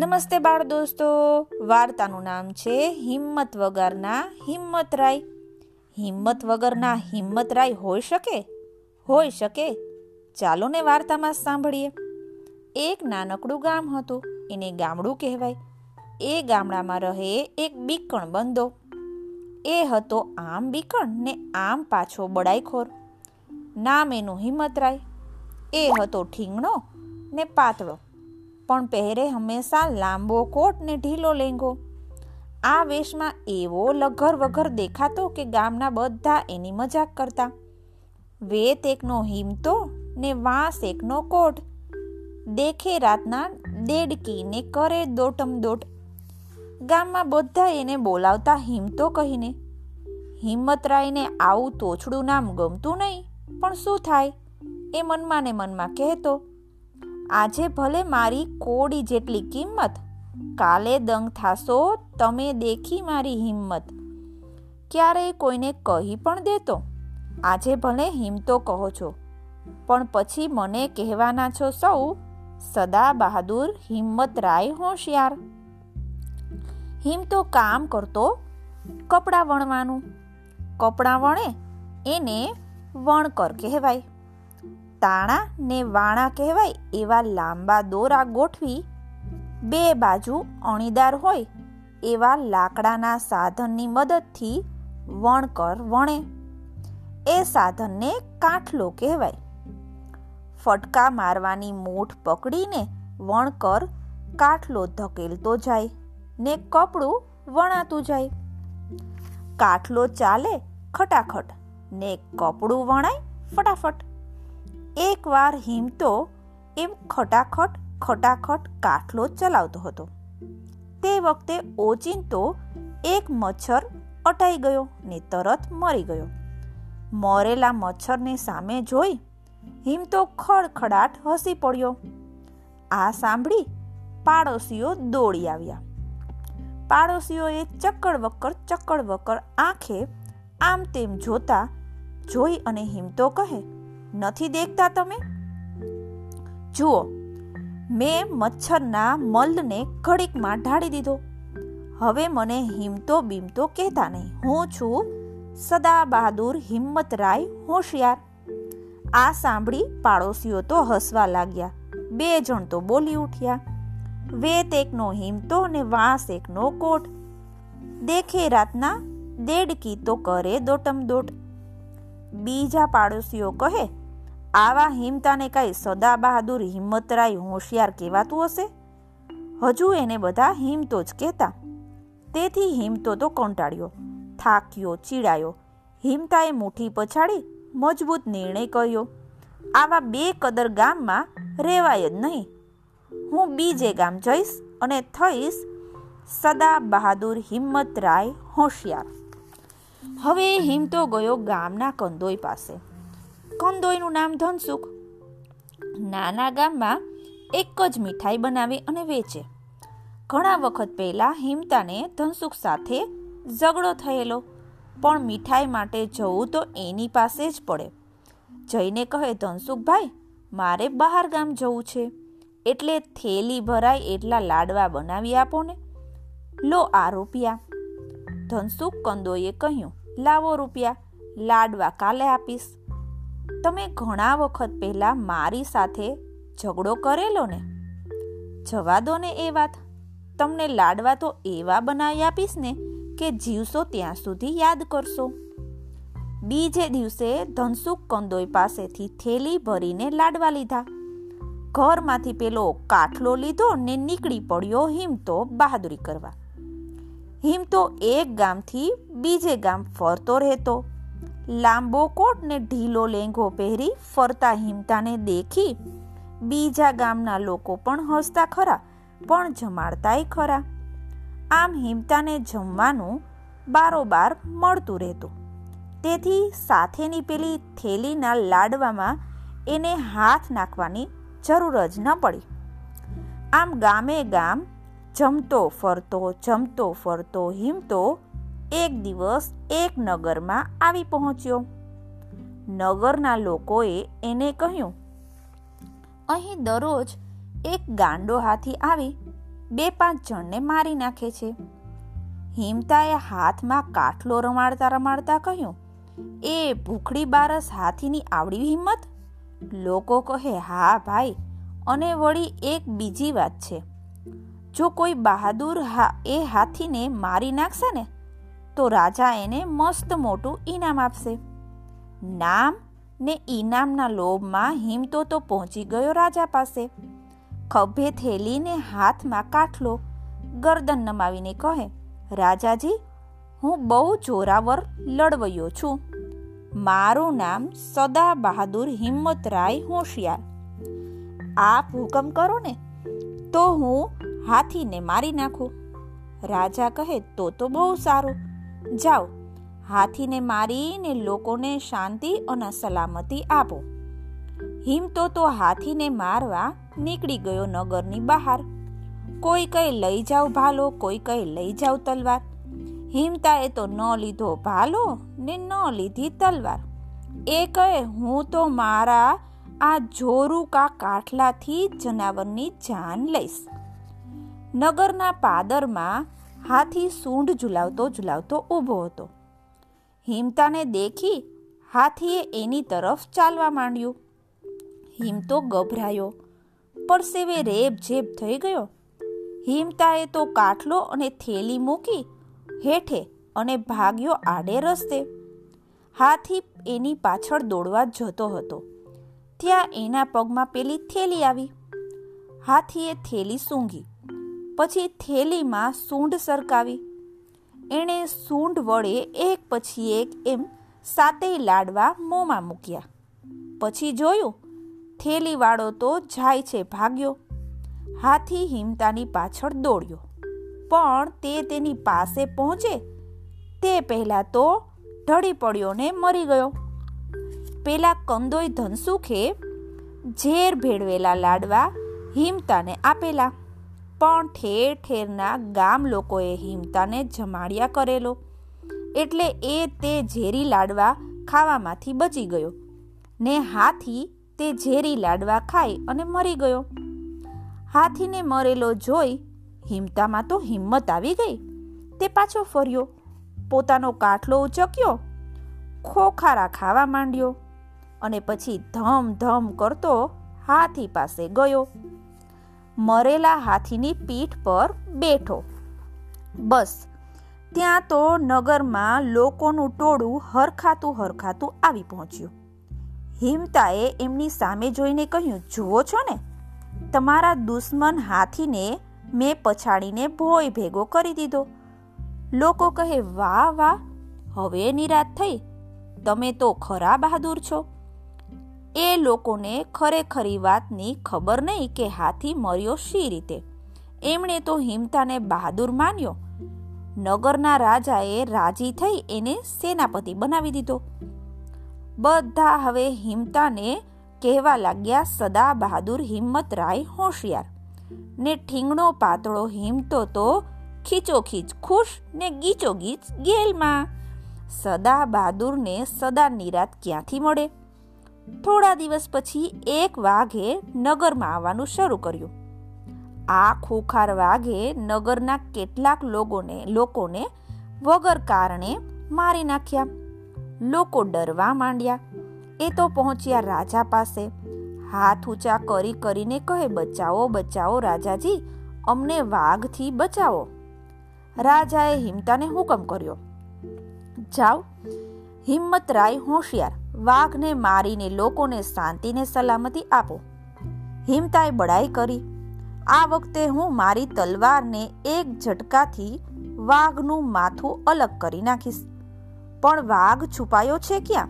નમસ્તે બાળ દોસ્તો. વાર્તાનું નામ છે હિંમત વગરના હિંમતરાય. હિંમત વગરના હિંમતરાય હોઈ શકે? હોઈ શકે. ચાલો ને વાર્તામાં સાંભળીએ. એક નાનકડું ગામ હતું. એને ગામડું કહેવાય. એ ગામડામાં રહે એક બીકણ બંદો એ હતો આમ બીકણ ને આમ પાછો બડાઈખોર. નામ એનું હિંમતરાય. એ હતો ઠીંગણો ને પાતળો. પણ પહેરે હંમેશા લાંબો કોટ ને ઢીલો લેંગો. આ વેશમાં એવો લઘર વઘર દેખાતો કે ગામના બધા એની મજાક કરતા. વેત એકનો હિમતો ને વાંસ એકનો કોટ. દેખે રાતના દેડકી ને કરે દોટમ દોટ. ગામમાં બધા એને બોલાવતા હિમતો કહીને. હિંમતરાયને આવું તોછડું નામ ગમતું નહીં, પણ શું થાય? એ મનમાં ને મનમાં કહેતો. આજે ભલે મારી કોડી જેટલી કિંમત, કાલે દંગ થાશો, તમે દેખી મારી હિંમત. ક્યારેય કોઈને કહી પણ દેતો. આજે ભલે હિંમતો કહો છો, પણ પછી મને કહેવાના છો સૌ, સદા બહાદુર હિંમત રાય હોશિયાર. હિમ તો કામ કરતો, કપડાં વણવાનું. કપડાં વણે, એને વણકર કહેવાય. તાણા ને વાણા કહેવાય એવા લાંબા દોરા ગોઠવી બે બાજુ અણીદાર હોય એવા લાકડાના સાધનની મદદથી વણકર વણે. એ સાધનને કાઠલો કહેવાય. ફટકા મારવાની મૂઠ પકડીને વણકર કાઠલો ધકેલતો જાય ને કપડું વણાતું જાય. કાઠલો ચાલે ખટાખટ ને કપડું વણાય ફટાફટ. એકવાર હિમતો એમ ખટાખટ ખટાખટ કાઠલો ચલાવતો હતો. તે વખતે ઓચિંતો એક મચ્છર અટાઈ ગયો ને તરત મરી ગયો. મરેલા મચ્છરને સામે જોઈ હિમ તો ખડખડાટ હસી પડ્યો. આ સાંભળી પાડોશીઓ દોડી આવ્યા. પાડોશીઓએ ચક્કડ વક્કર ચક્કડ વક્કર આંખે આમ તેમ જોતા જોઈ અને હિમતો કહે નથી દેખતા તમે? જુઓ, મેં મચ્છરના મલ્લને ઘડીકમાં ઢાળી દીધો. હવે મને હિમતો બીમતો કહેતા નહીં. હું છું સદા બહાદુર હિંમત રાય હોશિયાર. આ સાંભળી પાડોશીઓ તો હસવા લાગ્યા. બે જણ તો બોલી ઉઠ્યા. વેત એકનો હિમતો ને વાંસ એકનો કોટ. દેખે રાતના દેડકી તો કરે દોટમ દોટ બીજા પાડોશીઓ કહે આવા હિમતાને કાંઈ સદા બહાદુર હિંમતરાય હોશિયાર કહેવાતું હશે? હજુ એને બધા હિમતો જ કહેતા. તેથી હિમતો તો કંટાળ્યો, થાક્યો, ચીડાયો. હિમતાએ મુઠ્ઠી પછાડી મજબૂત નિર્ણય કર્યો. આવા બે કદર ગામમાં રહેવાય જ નહીં. હું બીજે ગામ જઈશ અને થઈશ સદા બહાદુર હિંમતરાય હોશિયાર. હવે હિમતો ગયો ગામના કંદોઈ પાસે. કંદોઈનું નામ ધનસુખ નાના ગામમાં એક જ મીઠાઈ બનાવે અને વેચે. ઘણા વખત પહેલા હિમતાને ધનસુખ સાથે ઝઘડો થયેલો, પણ મીઠાઈ માટે જવું તો એની પાસે જ પડે. જઈને કહે, ધનસુખભાઈ, મારે બહાર ગામ જવું છે, એટલે થેલી ભરાય એટલા લાડવા બનાવી આપો ને. લો આ રૂપિયા. ધનસુખ કંદોએ કહ્યું, લાવો રૂપિયા, લાડવા કાલે આપીશ. તમે ઘણા વખત પહેલા મારી સાથે ઝઘડો કરેલો ને? જવા દો ને એ વાત. તમને લાડવા તો એવા બનાવી આપીશ ને કે જીવશો ત્યાં સુધી યાદ કરશો. બીજે દિવસે ધનસુખ કંદોઈ પાસેથી થેલી ભરીને લાડવા લીધા. ઘરમાંથી પેલો કાઠલો લીધો ને નીકળી પડ્યો હિમતો બહાદુરી કરવા. હિમતો એક ગામથી બીજે ગામ ફરતો રહેતો. લાંબો કોટ ને ઢીલો લેંઘો પહેરી ફરતા હિમતાને દેખી બીજા ગામના લોકો પણ હસતા ખરા, પણ જમાડતાય ખરા. આમ હિમતાને જમવાનું બારોબાર મળતું રહેતું. તેથી સાથેની પેલી થેલીના લાડવામાં એને હાથ નાખવાની જરૂર જ ન પડી. આમ ગામે ગામ જમતો ફરતો જમતો ફરતો, હિમતો એક દિવસ એક નગરમાં આવી પહોંચ્યો. નગરના લોકોએ એને કહ્યું, અહીં દરરોજ એક ગાંડો હાથી આવી બે પાંચ જણને મારી નાખે છે. હિમતાએ હાથમાં કાટલો રમાડતા રમાડતા કહ્યું, એ ભૂખડી બારસ હાથીની આવડી હિંમત? લોકો કહે, હા ભાઈ, અને વળી એક બીજી વાત છે. જો કોઈ બહાદુર એ હાથીને મારી નાખશે ને તો રાજા એને મસ્ત મોટું ઈનામ આપશે. નામ ને ઈનામના લોભમાં હિમતો તો પહોંચી ગયો રાજા પાસે. ખભે થેલીને હાથમાં કાઠલો ગરદન નમાવીને કહે, રાજાજી, હું બહુ જોરાવર લડવયો છું. મારું નામ સદા બહાદુર હિંમતરાય હોશિયાર. આપ હુકમ કરો ને, તો હું હાથીને મારી નાખું. રાજા કહે, તો તો બહુ સારું. જાઓ, હાથીને મારીને લોકોને શાંતિ અને સલામતી આપો. હિમતો તો હાથીને મારવા નીકળી ગયો નગરની બહાર. કોઈ કઈ લઈ જાવ ભાલો, કોઈ કઈ લઈ જાવ તલવાર. હિમતાએ તો ન લીધો ભાલો ને ન લીધી તલવાર. એ કહે હું તો મારા આ જોરુકા કાઠલાથી જનાવરની જાન લઈશ. નગરના પાદરમાં હાથી સૂંઢ ઝુલાવતો ઝુલાવતો ઊભો હતો. હિમતાને દેખી હાથીએ એની તરફ ચાલવા માંડ્યું. હિમતો ગભરાયો પરસેવે રેબ જેબ થઈ ગયો. હિમતાએ તો કાઠલો અને થેલી મૂકી હેઠે અને ભાગ્યો આડે રસ્તે. હાથી એની પાછળ દોડવા જતો હતો. ત્યાં એના પગમાં પેલી થેલી આવી. હાથીએ થેલી સૂંઘી. પછી થેલીમાં સૂંઢ સરકાવી. એણે સૂંઢ વડે એક પછી એક એમ સાતેય લાડવા મોંમાં મૂક્યા. પછી જોયું, થેલીવાળો તો જાય છે ભાગ્યો. હાથી હિમતાની પાછળ દોડ્યો. પણ તે તેની પાસે પહોંચે, તે પહેલાં તો ઢળી પડ્યો ને મરી ગયો. પેલા કંદોય ધનસુખે ઝેર ભેળવેલા લાડવા હિમતાને આપેલા. પણ ઠેર ઠેરના ગામ લોકોએ હિમતાને જમાડ્યા કરેલો. એટલે એ તે ઝેરી લાડવા ખાવામાંથી બચી ગયો. ને હાથી તે ઝેરી લાડવા ખાઈ અને મરી ગયો. હાથીને મરેલો જોઈ હિમતામાં તો હિંમત આવી ગઈ. તે પાછો ફર્યો, પોતાનો કાઠલો ઉચક્યો, ખોખારા ખાવા માંડ્યો અને પછી ધમ ધમ કરતો હાથી પાસે ગયો. મરેલા હાથીની પીઠ પર બેઠો. બસ, ત્યાં તો નગરમાં લોકોનું ટોળું હરખાતું હરખાતું આવી પહોંચ્યું. હિમતાએ એમની સામે જોઈને કહ્યું, જુઓ છો ને, તમારા દુશ્મન હાથીને મેં પછાડીને ભોય ભેગો કરી દીધો. લોકો કહે, વાહ વાહ, હવે નિરાત થઈ. તમે તો ખરા બહાદુર છો. એ લોકોને ખરેખરી વાતની ખબર નહીં કે હાથી મર્યો શી રીતે. એમણે તો હિમતાને બહાદુર માન્યો. નગરના રાજાએ રાજી થઈ એને સેનાપતિ બનાવી દીધો. બધા હવે હિમતાને કહેવા લાગ્યા, સદા બહાદુર હિંમત રાય હોશિયાર. ને ઠીંગણો પાતળો હિમતો તો ખીચોખીચ ખુશ ને ગીચો ગીચ ગેલમાં. સદા બહાદુરને સદા નિરાત ક્યાંથી મળે? થોડા દિવસ પછી એક વાઘે નગરમાં આવવાનું શરૂ કર્યું. આ ખોખાર વાઘે નગરના કેટલાક લોકોને લોકોને વગર કારણે મારી નાખ્યા. લોકો ડરવા માંડ્યા. એ તો પહોંચ્યા રાજા પાસે. હાથ ઊંચા કરી કરીને કહે, બચાવો બચાવો રાજાજી, અમને વાઘથી બચાવો. રાજાએ હિમતાને હુકમ કર્યો. જાઓ. હિંમતરાય હોશિયાર વાઘને મારીને લોકોને શાંતિને સલામતી આપો. હિમતાએ બડાઈ કરી. આ વખતે હું મારી તલવારને એક ઝટકાથી વાઘનું માથું અલગ કરી નાખીશ. પણ વાઘ છુપાયો છે ક્યાં?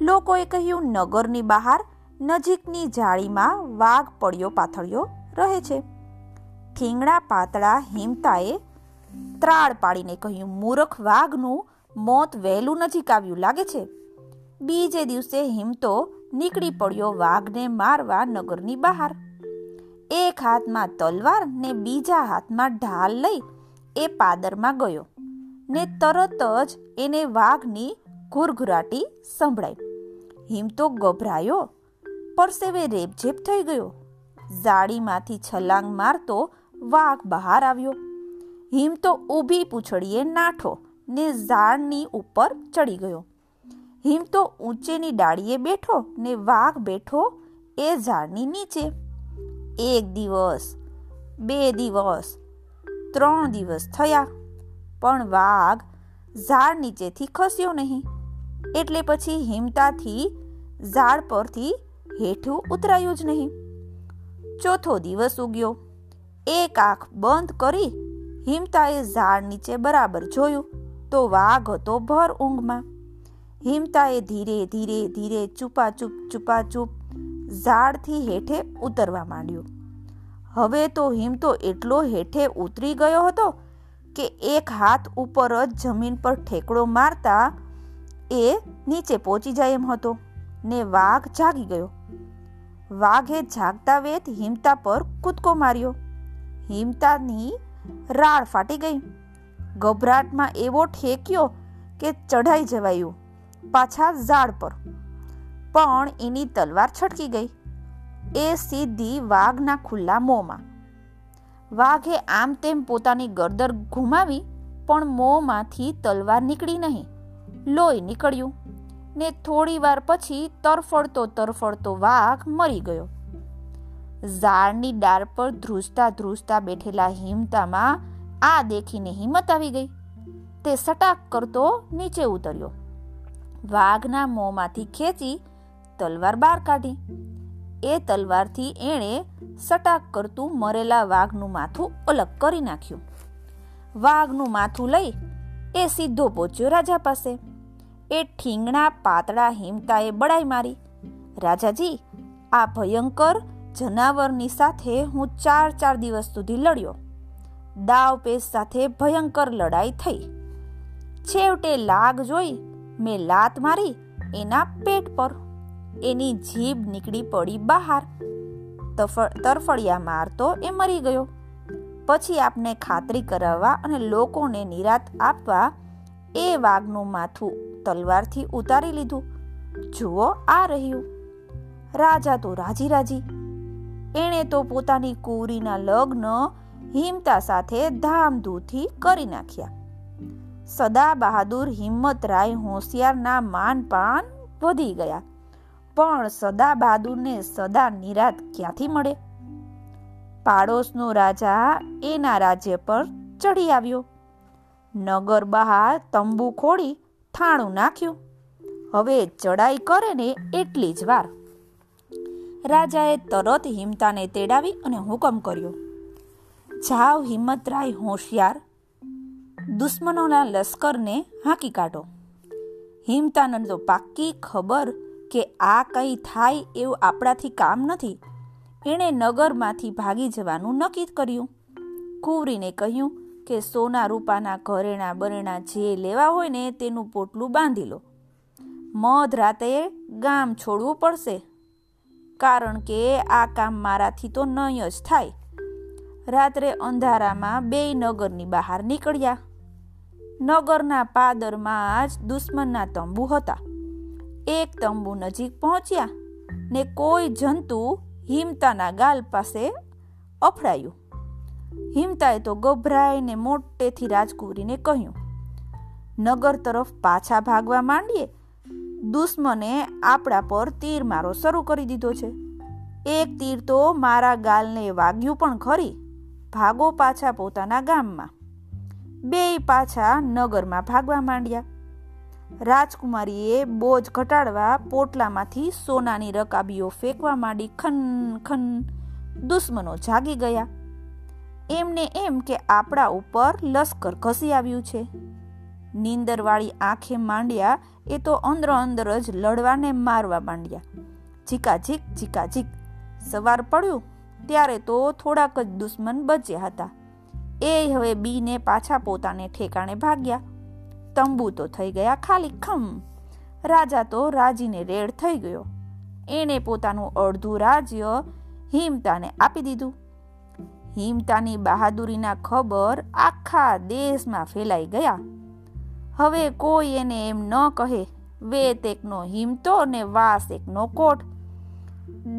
લોકોએ કહ્યું, નગરની બહાર નજીકની જાળીમાં વાઘ પડ્યો પાથળ્યો રહે છે. ઠીંગણા પાતળા હિમતાએ ત્રાળ પાડીને કહ્યું, મૂરખ વાઘનું મોત વહેલું નજીક આવ્યું લાગે છે. બીજે દિવસે હિમતો નીકળી પડ્યો વાઘને મારવા નગરની બહાર. એક હાથમાં તલવાર ને બીજા હાથમાં ઢાલ લઈ એ પાદરમાં ગયો ને તરત જ એને વાઘની ઘુરઘુરાટી સંભળાઈ. હિમતો ગભરાયો, પરસેવે રેપઝેપ થઈ ગયો. ઝાડીમાંથી છલાંગ મારતો વાઘ બહાર આવ્યો. હિમ તો ઊભી પૂંછડીએ નાઠો ને ઝાડની ઉપર ચડી ગયો. હિમ તો ઊંચેની ડાળીએ બેઠો ને વાઘ બેઠો એ ઝાડની નીચે. એક દિવસ, બે દિવસ, ત્રણ દિવસ થયા, પણ વાઘ ઝાડ નીચેથી ખસ્યો નહીં. એટલે પછી હિમતાથી ઝાડ પરથી હેઠું ઉતરાયું જ નહીં. ચોથો દિવસ ઉગ્યો. એક આંખ બંધ કરી હિમતાએ ઝાડ નીચે બરાબર જોયું તો વાઘ હતો ભર ઊંઘમાં. હિમતાએ ધીરે ધીરે ધીરે ચૂપાચૂપ ચૂપાચૂપ ઝાડથી હેઠે ઉતરવા માંડ્યો. હવે તો હિમતો એટલો હેઠે ઉતરી ગયો હતો કે એક હાથ ઉપર જ જમીન પર ઠેકડો મારતા એ નીચે પહોંચી જાય એમ હતો ને વાઘ જાગી ગયો. વાઘે જાગતા વેત હિમતા પર કૂદકો માર્યો. હિમતાની રાળ ફાટી ગઈ. ગભરાટમાં એવો ઠેક્યો કે ચઢાઈ જવાયું. પાછા ઝાડ પર. પણ એની તલવાર છટકી ગઈ. એ સીધી વાઘના ખુલ્લા મોંમાં. વાઘે આમ તેમ પોતાની ગરદર ઘુમાવી, પણ મોંમાંથી તલવાર નીકળી નહીં. લોહી નીકળ્યું. ને થોડી વાર પછી તરફડતો તરફડતો વાઘ મરી ગયો. ઝાડની ડાળ પર ધ્રુજતા ધ્રુજતા બેઠેલા હિમતામાં આ દેખીને હિંમત આવી ગઈ. તે સટાક કરતો નીચે ઉતર્યો. વાઘના મોંમાંથી ખેંચી તલવાર બહાર કાઢી. એ તલવારથી એણે સટાક કરતું મરેલા વાઘનું માથું અલગ કરી નાખ્યું. વાઘનું માથું લઈ એ સીધો પહોંચ્યો રાજા પાસે. એ ઠીંગણા પાતળા હિમતાએ બળાઈ મારી. રાજાજી, આ ભયંકર જનાવરની સાથે હું ચાર ચાર દિવસ સુધી લડ્યો. દાવ પેશ સાથે ભયંકર લડાઈ થઈ. છેવટે લાગ જોઈ મેં લાત મારી એના પેટ પર. એની જીભ નીકળી પડી બહાર. તરફડિયા મારતો એ મરી ગયો. પછી આપને ખાતરી કરાવવા અને લોકોને નિરાત આપવા એ વાઘનું માથું તલવારથી ઉતારી લીધું. જુઓ, આ રહ્યું. રાજા તો રાજી રાજી. એણે તો પોતાની કુરીના લગ્ન હિમતા સાથે ધામધૂથી કરી નાખ્યા. સદા બહાદુર હિંમતરાય હોશિયારના માન પાન વધી ગયા. પણ સદા બહાદુરને સદા નિરાત ક્યાંથી મળે? પાડોશનો રાજા એના રાજ્ય પર ચડી આવ્યો. નગર બહાર તંબુ ખોડી થાણું નાખ્યું. હવે ચડાઈ કરે ને એટલી જ વાર. રાજાએ તરત હિમતાને તેડાવી અને હુકમ કર્યો. જાવ હિંમતરાય હોશિયાર દુશ્મનોના લશ્કરને હાંકી કાઢો. હિમતાનંદ તો પાક્કી ખબર કે આ કંઈ થાય એવું આપણાથી કામ નથી. એણે નગરમાંથી ભાગી જવાનું નક્કી કર્યું. કુંવરીને કહ્યું કે સોના રૂપાના ઘરેણા બરેણા જે લેવા હોય ને તેનું પોટલું બાંધી લો. મધ રાતે ગામ છોડવું પડશે. કારણ કે આ કામ મારાથી તો નહીં જ થાય. રાત્રે અંધારામાં બે નગરની બહાર નીકળ્યા. નગરના પાદરમાં જ દુશ્મનના તંબુ હતા. એક તંબુ નજીક પહોંચ્યા ને કોઈ જંતુ હિમતાના ગાલ પાસે અફડાયું. હિમતાએ તો ગભરાઈને મોટેથી રાજકુંવરીને કહ્યું, નગર તરફ પાછા ભાગવા માંડીએ? દુશ્મને આપણા પર તીર મારો શરૂ કરી દીધો છે. એક તીર તો મારા ગાલને વાગ્યું પણ ખરી. ભાગો પાછા પોતાના ગામમાં. બે પાછા નગરમાં ભાગવા માંડ્યા. રાજકુમારીએ બોજ ઘટાડવા પોટલામાંથી સોનાની રકાબીઓ ફેંકવા માંડી ખન ખન દુશ્મનો જાગી ગયા. એમને એમ કે આપણા ઉપર લશ્કર ઘસી આવ્યું છે. નીંદરવાળી આંખે માંડ્યા એ તો અંદર અંદર જ લડવાને મારવા માંડ્યા. ઝીકાઝીક ઝીકાઝીક સવાર પડ્યું, ત્યારે તો થોડાક જ દુશ્મન બચ્યા હતા. એ હવે બીને પાછા પોતાને ઠેકાણે ભાગ્યા. તંબુ તો થઈ ગયા ખાલી ખમ. રાજા તો રાજીને રેડ થઈ ગયો. એણે પોતાનું અડધું રાજ્ય હિમતાને આપી દીધું. હિમતાની બહાદુરીના ખબર આખા દેશમાં ફેલાઈ ગયા. હવે કોઈ એને એમ ન કહે વેત એકનો હિમતો ને વાસ એકનો કોટ.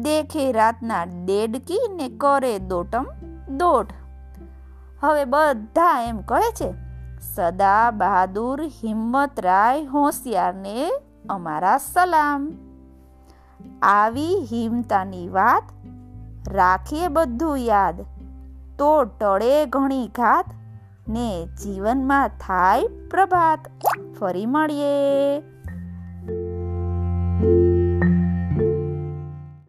દેખે રાતના દેડકી ને કરે દોટમ દોઢ હવે બધા એમ કહે છે, સદા બહાદુર હિંમતરાય હોશિયારને અમારા સલામ. આવી હિંમતાની વાત રાખીએ બધું યાદ. તો ટળે ઘણી ઘાત ને જીવનમાં થાય પ્રભાત. ફરી મળીએ.